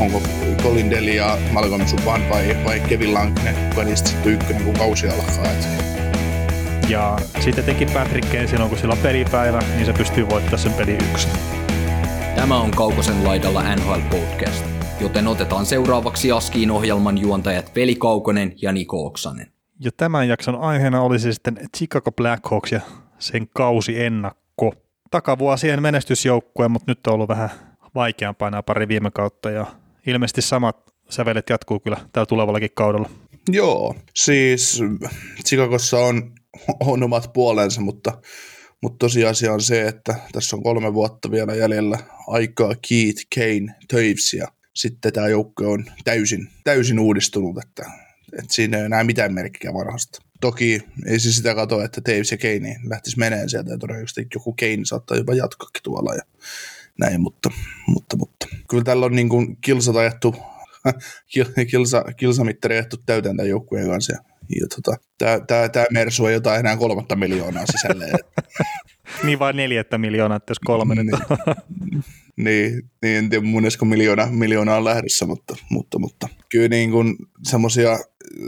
Onko Colin Deli ja Malcolm Subban vai, vai Kevin Lankinen, kuka niistä sitten ykkönen, kun kausi alkaa. Et Ja sitten teki Patrick Kane silloin, kun sillä on pelipäivä, niin se pystyy voittamaan sen peli yksin. Tämä on Kaukosen laidalla NHL Podcast, joten otetaan seuraavaksi Askiin ohjelman juontajat Veli Kaukonen ja Niko Oksanen. Ja tämän jakson aiheena olisi sitten Chicago Blackhawks ja sen kausi ennakko. Takavuosien menestysjoukkue, mutta nyt on ollut vähän vaikeampaa nämä pari viime kautta ja ilmeisesti samat sävelet jatkuu kyllä tällä tulevallakin kaudella. Joo, siis Chicagossa on, on omat puolensa, mutta, mutta tosiasia on se, että tässä on kolme vuotta vielä jäljellä aikaa Keith, Kane, Toews ja sitten tämä joukko on täysin, täysin uudistunut, että, että siinä ei enää mitään merkkiä vanhasta. Toki ei se sitä katso, että Taves ja Kane lähtisi meneen sieltä ja todennäköisesti joku Kane saattaa jopa jatkakin tuolla ja näin, mutta, mutta, mutta. Kyllä tällä on niin kuin kilsat ajettu, kilsa, kilsamittari ajettu täytään tämän joukkueen kanssa. Ja, ja tota, tämä, tämä, tämä Mersu ei jotain enää kolmatta miljoonaa sisälle. niin vain neljättä miljoonaa, että jos kolme nyt niin, niin en tiedä mun edes miljoona, miljoonaa on lähdössä, mutta, mutta, mutta. Kyllä niin kuin semmoisia,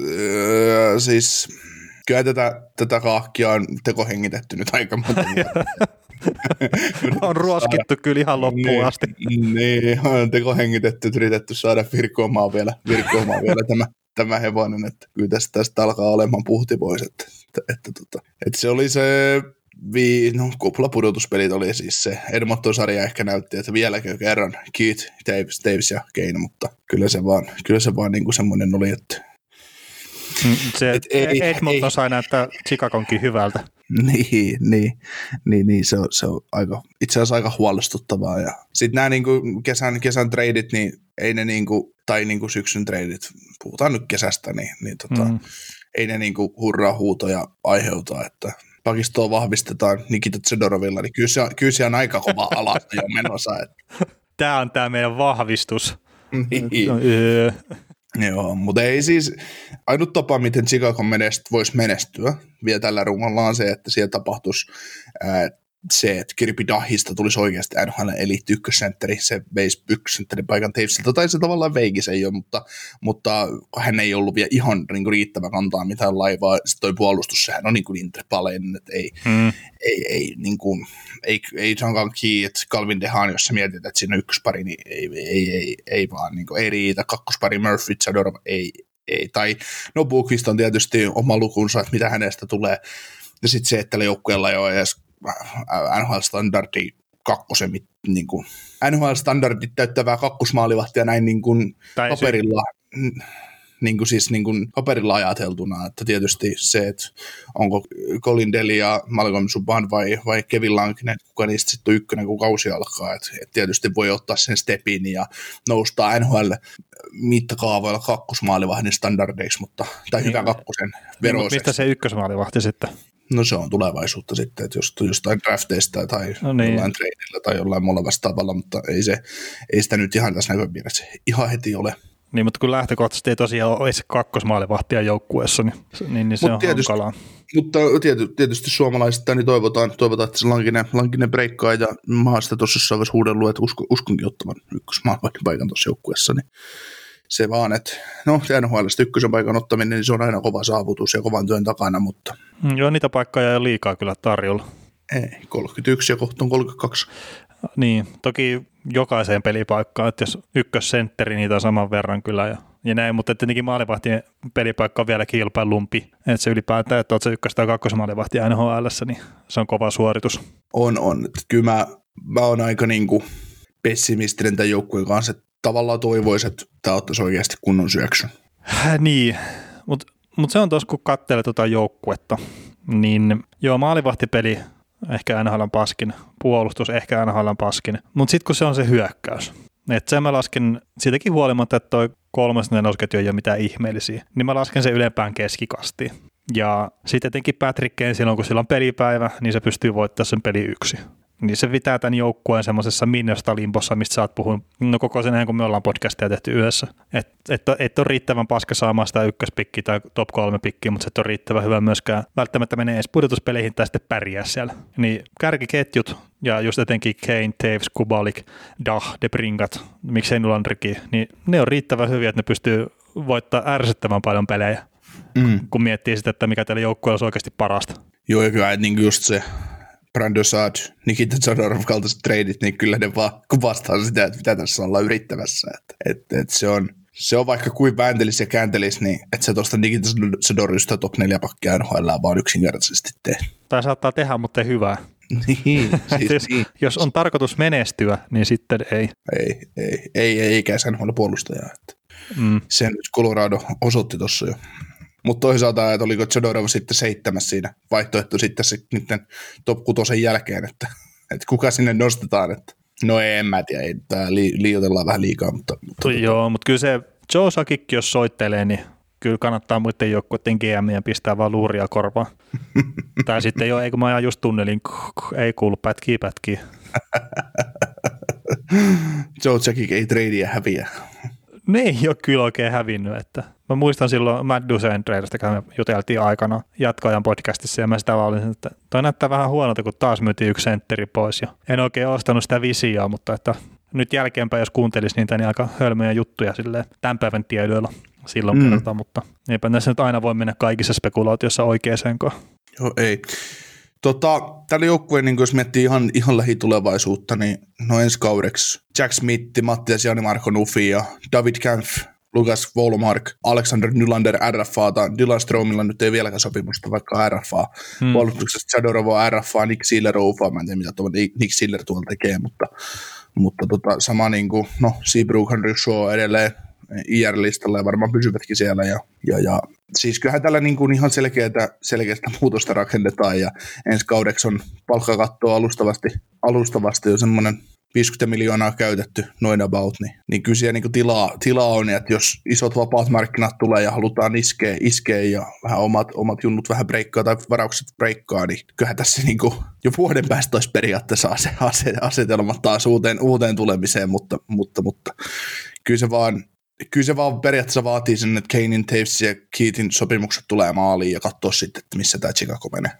öö, siis kyllä tätä, tätä kaahkia on tekohengitetty nyt aika monta on ruoskittu kyllä ihan loppuun niin, asti. Niin, on tekohengitetty, yritetty saada virkoamaan vielä, virkoamaan vielä tämä, tämä hevonen, että kyllä tästä, tästä alkaa olemaan puhti pois, että, että, että, että, että se oli se vi, no, kuplapudotuspelit oli siis se. Edmonton-sarja ehkä näytti, että vieläkö kerran Keith, Davis, Davis ja Kane, mutta kyllä se vaan, kyllä se vaan niin kuin semmoinen oli, että mm, se, et ei, Edmonton ei, sai näyttää Chicagonkin hyvältä. Niin, niin, niin, niin se, on, se on aika, itse asiassa aika huolestuttavaa. Ja sitten nämä niin kuin kesän, kesän treidit, niin ei ne niin kuin, tai niin kuin syksyn treidit, puhutaan nyt kesästä, niin, niin tota, mm. ei ne niin kuin hurraa huutoja aiheuta, että pakistoa vahvistetaan Nikita Tsedorovilla, niin kyllä se on, kyllä se on aika kova ala jo menossa. Että. Tämä on tämä meidän vahvistus. niin. Joo, mutta ei siis, ainut tapa, miten Chicago menest, voisi menestyä vielä tällä rungolla on se, että siellä tapahtuisi ää, se, että Kirpi Dahista tulisi oikeasti NHL eliitti ykkössentteri, se veisi ykkössentterin paikan Tavesilta, tai se tavallaan veiki se jo, mutta, mutta hän ei ollut vielä ihan niin kuin, riittävä kantaa mitään laivaa. Sitten toi puolustus, sehän on niin kuin interpaleinen, että ei, hmm. ei, ei, niin kuin, ei, ei Jean Key, että Calvin Dehan, jos sä mietit, että siinä on ykköspari, niin ei, ei, ei, ei vaan, niin kuin, ei riitä. Kakkospari Murphy, Zadorov, ei, ei. Tai no Bukvist on tietysti oma lukunsa, että mitä hänestä tulee. Ja sitten se, että joukkueella ei ole edes NHL-standardi kakkosen, niin kuin, NHL-standardit täyttävää kakkosmaalivahtia näin niin kuin paperilla. Se niin kuin siis niin kuin paperilla ajateltuna, että tietysti se, että onko Colin Deli ja Malcolm Subban vai, vai Kevin Lankinen, kuka niistä sitten on ykkönen, kun kausi alkaa, että, että tietysti voi ottaa sen stepin ja nousta NHL mittakaavoilla kakkosmaalivahdin standardeiksi, mutta, tai niin, hyvän kakkosen veroiseksi. Niin, mistä se ykkösmaalivahti sitten? No se on tulevaisuutta sitten, että jos jostain drafteista tai no niin. jollain tradeilla tai jollain muulla vastaavalla, mutta ei, se, ei sitä nyt ihan tässä näköpiirissä ihan heti ole. Niin, mutta kun lähtökohtaisesti ei tosiaan ole se kakkosmaalivahtia joukkueessa, niin, niin, niin se Mut on tietysti, hankalaa. Mutta tiety, tietysti suomalaiset niin toivotaan, toivotaan, että se lankinen, lankinen breikkaa ja maasta tuossa jossain vaiheessa huudellut, että usko, uskonkin ottavan ykkösmaalivahdin paikan tuossa joukkueessa, niin se vaan, että no NHL ykkösen paikan ottaminen, niin se on aina kova saavutus ja kovan työn takana, mutta... Mm, joo, niitä paikkoja ei ole liikaa kyllä tarjolla. Ei, 31 ja kohta on 32. Niin, toki jokaiseen pelipaikkaan, että jos ykkössentteri niitä on saman verran kyllä ja, ja näin, mutta tietenkin maalivahtien pelipaikka on vielä kilpailumpi, että se ylipäätään, että olet se ykkös- tai kakkosmaalivahti NHL, niin se on kova suoritus. On, on. Kyllä mä, mä oon aika niin kuin pessimistinen tämän joukkueen kanssa, että tavallaan toivoisi, että tämä ottaisi oikeasti kunnon syöksyn. Niin, mutta mut se on tuossa, kun katselee tuota joukkuetta, niin joo, maalivahtipeli ehkä NHL paskin, puolustus ehkä NHL paskin, mutta sitten kun se on se hyökkäys, että sen mä lasken siitäkin huolimatta, että toi kolmas nelosketju ei ole mitään ihmeellisiä, niin mä lasken sen ylempään keskikastiin. Ja sitten etenkin Patrick Kane silloin, kun sillä on pelipäivä, niin se pystyy voittamaan sen peli yksi niin se pitää tämän joukkueen semmoisessa minnosta limpossa, mistä sä oot puhunut no koko sen ajan, kun me ollaan podcastia tehty yhdessä. Että et, et ole riittävän paska saamaan sitä ykköspikkiä tai top kolme pikkiä, mutta se et ole riittävän hyvä myöskään välttämättä menee edes pudotuspeleihin tai sitten pärjää siellä. Niin kärkiketjut ja just etenkin Kane, Taves, Kubalik, Dah, De Bringat, miksei Nulandriki, niin ne on riittävän hyviä, että ne pystyy voittaa ärsyttävän paljon pelejä, mm. kun miettii sitä, että mikä tällä joukkueella on oikeasti parasta. Joo, ja kyllä niin just se Brando Saad, Nikita Zadorov kaltaiset treidit, niin kyllä ne vaan kuvastaa sitä, että mitä tässä ollaan yrittämässä. Että, että, että se, on, se on vaikka kuin vääntelis ja kääntelis, niin että se tuosta Nikita Zadorovista top 4 pakkia NHL vaan yksinkertaisesti tee. Tai saattaa tehdä, mutta ei hyvää. niin, siis, jos, niin. jos on tarkoitus menestyä, niin sitten ei. Ei, ei, ei, ei ikään sen puolustajaa. Mm. Sen Colorado osoitti tuossa jo. Mutta toisaalta, että oliko Chodorov sitten seitsemäs siinä vaihtoehto sitten se niiden top kutosen jälkeen, että, että kuka sinne nostetaan, että no ei, en mä tiedä, ei, tää li, liioitellaan vähän liikaa, mutta, mutta Joo, mutta kyllä se Joe Sakikki, jos soittelee, niin kyllä kannattaa muiden joukkueiden GM pistää vaan luuria korvaan. tai sitten jo, ei kun mä ajan just tunnelin, ei kuulu pätkii pätkii. Joe Sakik ei treidiä häviä ne ei ole kyllä oikein hävinnyt. Että mä muistan silloin Matt Dusen treidasta, kun me juteltiin aikana jatkoajan podcastissa, ja mä sitä vaan olin, että toi näyttää vähän huonolta, kun taas myytiin yksi sentteri pois. Ja en oikein ostanut sitä visiaa, mutta että nyt jälkeenpäin, jos kuuntelisi niitä, niin aika hölmöjä juttuja silleen tämän päivän tiedoilla silloin mm. kertaa, mutta eipä tässä nyt aina voi mennä kaikissa spekulaatiossa oikeaan Joo, ei. Tota, tällä joukkueen, niin jos miettii ihan, ihan lähitulevaisuutta, niin no ensi kaudeksi Jack Smith, Mattias Jani-Marko Nufi ja David Kampf, Lukas Volmark, Alexander Nylander RFA, tai Dylan Stromilla nyt ei vieläkään sopimusta, vaikka RFA. Hmm. Puolustuksessa Chadorovo RFA, Nick Siller UFA, mä en tiedä mitä tuo Nick Siller tuolla tekee, mutta, mutta tota, sama niin kuin, no Seabrook, Henry Shaw edelleen IR-listalla ja varmaan pysyvätkin siellä. Ja, ja, ja siis kyllähän tällä niin kuin ihan selkeätä, selkeästä muutosta rakennetaan ja ensi kaudeksi on palkkakattoa alustavasti, alustavasti jo semmoinen 50 miljoonaa käytetty noin about, niin, niin kyllä siellä niin tilaa, tilaa on, että jos isot vapaat markkinat tulee ja halutaan iskeä, iskeä ja vähän omat, omat junnut vähän breikkaa tai varaukset breikkaa, niin kyllähän tässä niin kuin jo vuoden päästä olisi periaatteessa asetelmat taas uuteen, uuteen tulemiseen, mutta, mutta, mutta kyllä se vaan kyllä se vaan periaatteessa vaatii sen, että Kanein, Taves ja Keithin sopimukset tulee maaliin ja katsoa sitten, että missä tämä Chicago menee.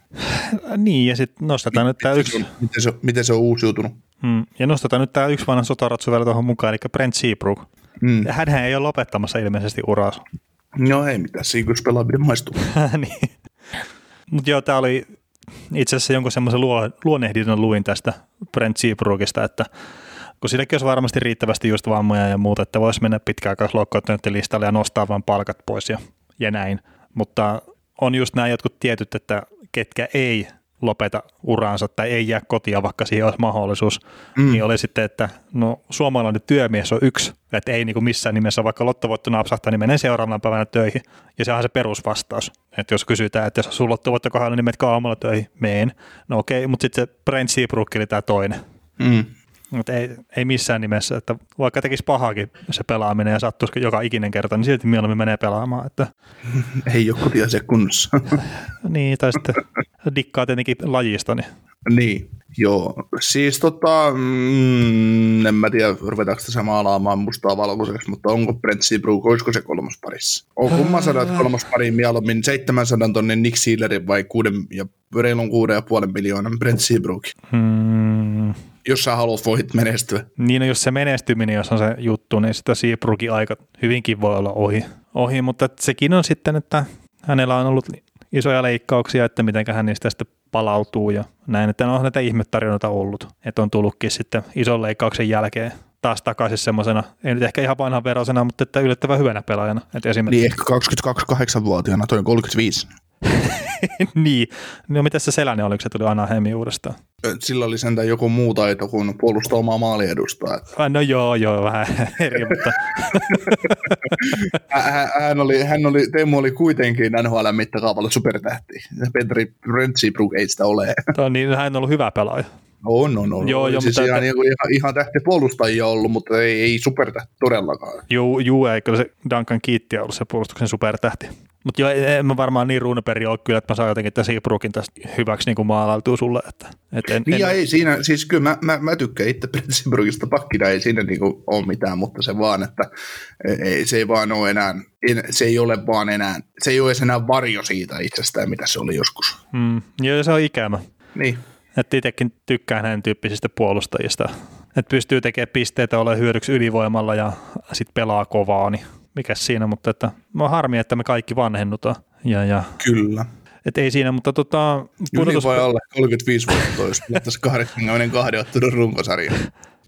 Niin, ja sitten nostetaan nyt tämä yksi... Miten se, miten se on uusiutunut. Hmm. Ja nostetaan nyt tämä yksi vanha sotaratsu vielä tuohon mukaan, eli Brent Seabrook. Hmm. Hänhän ei ole lopettamassa ilmeisesti uraa. No ei mitään, siinä pelaaminen maistuu. niin. Mutta joo, tämä oli itse asiassa jonkun semmoisen luo, luonnehdinnon luin tästä Brent Seabrookista, että kun silläkin olisi varmasti riittävästi just vammoja ja muuta, että voisi mennä pitkäaikaisloukkautuneiden listalle ja nostaa vain palkat pois ja, ja näin. Mutta on just nämä jotkut tietyt, että ketkä ei lopeta uraansa tai ei jää kotia, vaikka siihen olisi mahdollisuus, mm. niin oli sitten, että no suomalainen työmies on yksi, että ei niin kuin missään nimessä, vaikka lottovoitto napsahtaa, niin menee seuraavana päivänä töihin. Ja sehän on se perusvastaus. Että jos kysytään, että jos sun lottovoitto kohdalla, niin menet aamulla töihin, meen. No okei, mutta sitten se Brent Seabrook oli tämä toinen. Mm. Mutta ei, ei missään nimessä, että vaikka tekisi pahakin se pelaaminen ja sattuisi joka ikinen kerta, niin silti mieluummin menee pelaamaan. Että... Ei ole kotiasia kunnossa. niin, tai sitten dikkaa tietenkin lajista. Niin. niin, joo. Siis tota, mm, en mä tiedä, ruvetaanko tässä maalaamaan mustaa valkoiseksi, mutta onko Brent Seabrook, olisiko se kolmas parissa? On kumman sadat kolmas pari mieluummin 700 tonnin Nick Sealerin vai kuuden ja reilun kuuden ja puolen miljoonan Brent Seabrook? Hmm jos sä haluat voit menestyä. Niin, no jos se menestyminen, jos on se juttu, niin sitä Seabrookin aika hyvinkin voi olla ohi. ohi mutta sekin on sitten, että hänellä on ollut isoja leikkauksia, että miten hän niistä sitten palautuu ja näin, että on näitä ihmetarinoita ollut, että on tullutkin sitten ison leikkauksen jälkeen taas takaisin semmoisena, ei nyt ehkä ihan vanhan verosena, mutta että yllättävän hyvänä pelaajana. Että esimerkiksi... Niin ehkä 22-8-vuotiaana, toi on 35. niin. No mitä se Selänen oli, kun se tuli Anaheimin uudestaan? Sillä oli sentään joku muu taito kuin puolustaa omaa maaliedustaa. Että... No joo, joo, vähän eri, mutta... hän, oli, hän oli, Teemu oli kuitenkin NHL mittakaavalla supertähti. Petri Rentsibrook ei sitä ole. Tuo, niin, hän on ollut hyvä pelaaja. On, on, on. Joo, joo, siis mutta- ihan, niinku ihan, ihan tähtipuolustajia ollut, mutta ei, ei supertähti todellakaan. Juu, juu, ei kyllä se Duncan Kiitti ollut se puolustuksen supertähti. Mutta joo, en mä varmaan niin ruuneperi ole kyllä, että mä saan jotenkin tämän Seabrookin tästä hyväksi niin kuin maalailtua sulle. Että, et en, Niin en, ei siinä, siis kyllä mä, mä, mä tykkään itse Pittsburghista pakkina, ei siinä niinku ole mitään, mutta se vaan, että ei, se ei vaan ole enää, en- se ei ole vaan enää, se ei ole enää varjo siitä itsestään, mitä se oli joskus. mm, joo, se on ikävä. Niin, Että itsekin tykkään hänen tyyppisistä puolustajista. Että pystyy tekemään pisteitä, ole hyödyksi ylivoimalla ja sitten pelaa kovaa, niin mikä siinä, mutta että on harmi, että me kaikki vanhennutaan. Ja, ja, kyllä. et ei siinä, mutta tota, Yli vai alle 35 vuotta olisi tässä 82 ottelun runkosarja.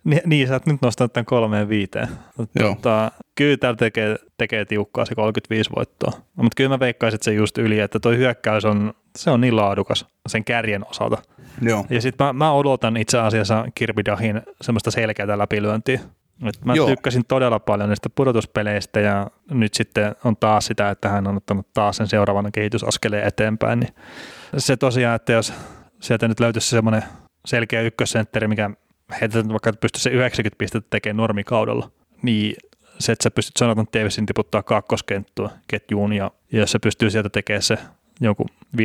Niin, niin, sä oot nyt nostanut tämän kolmeen viiteen. Joo. Tota, kyllä täällä tekee, tekee tiukkaa se 35 voittoa. No, mutta kyllä mä veikkaisin, että se just yli, että toi hyökkäys on, se on niin laadukas sen kärjen osalta. Joo. Ja sitten mä, mä, odotan itse asiassa Kirby Dahin semmoista selkeää läpilyöntiä. Et mä Joo. tykkäsin todella paljon niistä pudotuspeleistä ja nyt sitten on taas sitä, että hän on ottanut taas sen seuraavan kehitysaskeleen eteenpäin. Niin se tosiaan, että jos sieltä nyt löytyisi semmoinen selkeä ykkössentteri, mikä heitetään vaikka että pystyisi se 90 pistettä tekemään normikaudella, niin se, että sä pystyt Jonathan Davisin tiputtaa kakkoskenttua ketjuun ja, ja jos se pystyy sieltä tekemään se jonkun 50-60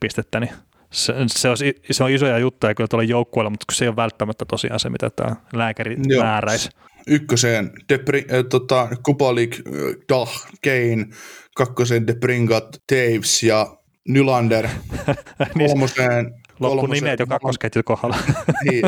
pistettä, niin se, se, on, se on isoja juttuja kyllä tuolla joukkueella, mutta se ei ole välttämättä tosiaan se, mitä tämä lääkäri Joo. määräisi. Ykköseen Depri, äh, tota, Kupalik, äh, Dah, Kane, kakkoseen Debringat, Taves ja Nylander, Niin se kolmoseen, loppu nimet jo kakkosketjun kohdalla. niin,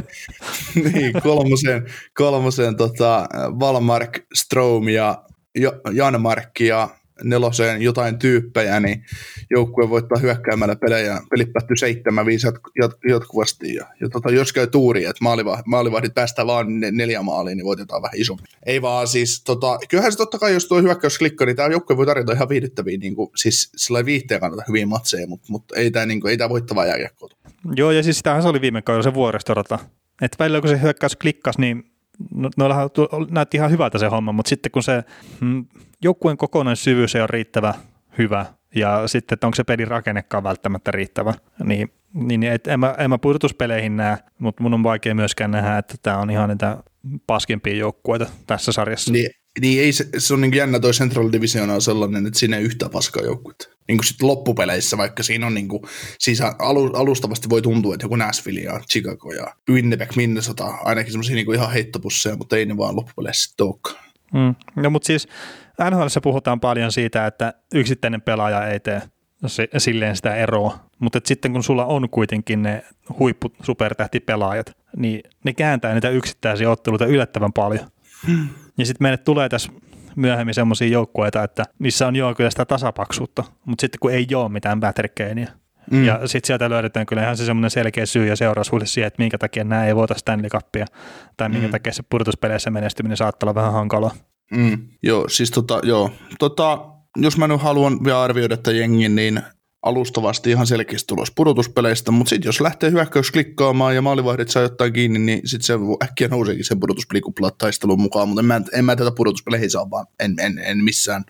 niin, kolmoseen, kolmoseen tota, Valmark, Strom ja Jo- Janmark ja neloseen jotain tyyppejä, niin joukkue voittaa hyökkäämällä pelejä. Pelit päättyy 7-5 jat- jat- jatkuvasti. Ja, ja tota, jos käy tuuri, että maalivahdit, maalivahdit päästään vaan ne- neljä maaliin, niin voitetaan vähän isommin. Ei vaan siis, tota, kyllähän se totta kai, jos tuo hyökkäys klikkaa, niin tämä joukkue voi tarjota ihan viihdyttäviä, niin kuin, siis sillä viihteen kannalta hyviä matseja, mutta, mutta ei tämä niin kuin, ei tää voittavaa jääkiekkoa. Joo, ja siis sitähän se oli viime kaudella se vuoristorata. Että välillä kun se hyökkäys klikkasi, niin no, noillahan näytti ihan hyvältä se homma, mutta sitten kun se mm, joukkueen kokonaissyvyys ei ole riittävä hyvä, ja sitten, että onko se pelin rakennekaan välttämättä riittävä, niin, niin et, en, mä, en mä pudotuspeleihin näe, mutta mun on vaikea myöskään nähdä, että tämä on ihan niitä paskimpia joukkueita tässä sarjassa. Niin, niin ei se, se on niin jännä toi Central Division on sellainen, että siinä ei yhtään paskaa joukkuetta. Niin kuin sitten loppupeleissä, vaikka siinä on niin kuin, siis alu, alustavasti voi tuntua, että joku Nashville ja Chicago ja Winnipeg, Minnesota, ainakin semmoisia niin ihan heittopusseja, mutta ei ne vaan loppupeleissä sitten olekaan. Mm. No mutta siis NHL puhutaan paljon siitä, että yksittäinen pelaaja ei tee se, silleen sitä eroa, mutta sitten kun sulla on kuitenkin ne huippu supertähtipelaajat, niin ne kääntää niitä yksittäisiä otteluita yllättävän paljon. Ja sitten meille tulee tässä myöhemmin semmoisia joukkueita, että missä on joo kyllä sitä tasapaksuutta, mutta sitten kun ei ole mitään Patrick Mm. Ja sitten sieltä löydetään kyllä ihan se semmoinen selkeä syy ja seuraussuhde siihen, että minkä takia nämä ei voita Stanley Cupia tai minkä Mm. takia se pudotuspeleissä menestyminen saattaa olla vähän hankalaa. Mm, joo, siis tota, joo. Tota, jos mä nyt haluan vielä arvioida tätä jengin, niin alustavasti ihan selkeästi tulos pudotuspeleistä, mutta sitten jos lähtee hyökkäys klikkaamaan ja maalivahdit saa jotain kiinni, niin sitten se äkkiä nouseekin sen pudotuspelikupla taistelun mukaan, mutta en mä, en mä tätä pudotuspeleihin saa vaan, en, en, en missään.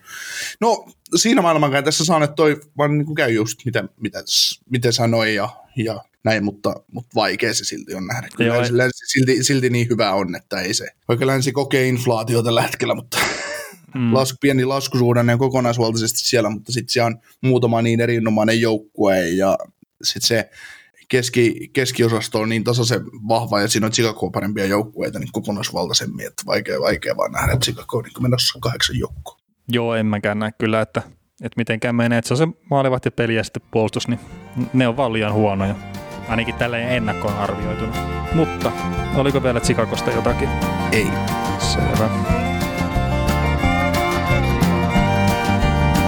No siinä maailmankaan tässä saan, että toi vaan niin kuin käy just mitä, mitä, miten sanoi ja, ja näin, mutta, mutta vaikea se silti on nähdä. Kyllä länsi, länsi, silti, silti niin hyvä on, että ei se. Vaikka länsi kokee inflaatiota tällä hetkellä, mutta mm. lasku, pieni laskusuhdanne on kokonaisvaltaisesti siellä, mutta sitten siellä on muutama niin erinomainen joukkue ja sitten se keski, keskiosasto on niin tasaisen vahva ja siinä on Chicago parempia joukkueita niin kokonaisvaltaisemmin, että vaikea, vaikea vaan nähdä, että Chicago on niin menossa kahdeksan joukkoa. Joo, en mäkään näe kyllä, että, että mitenkään menee. Että se on se maalivahtipeli ja sitten puolustus, niin ne on vaan liian huonoja. Ainakin tälleen ennakkoon arvioituna. Mutta oliko vielä Chicagosta jotakin? Ei. Selvä.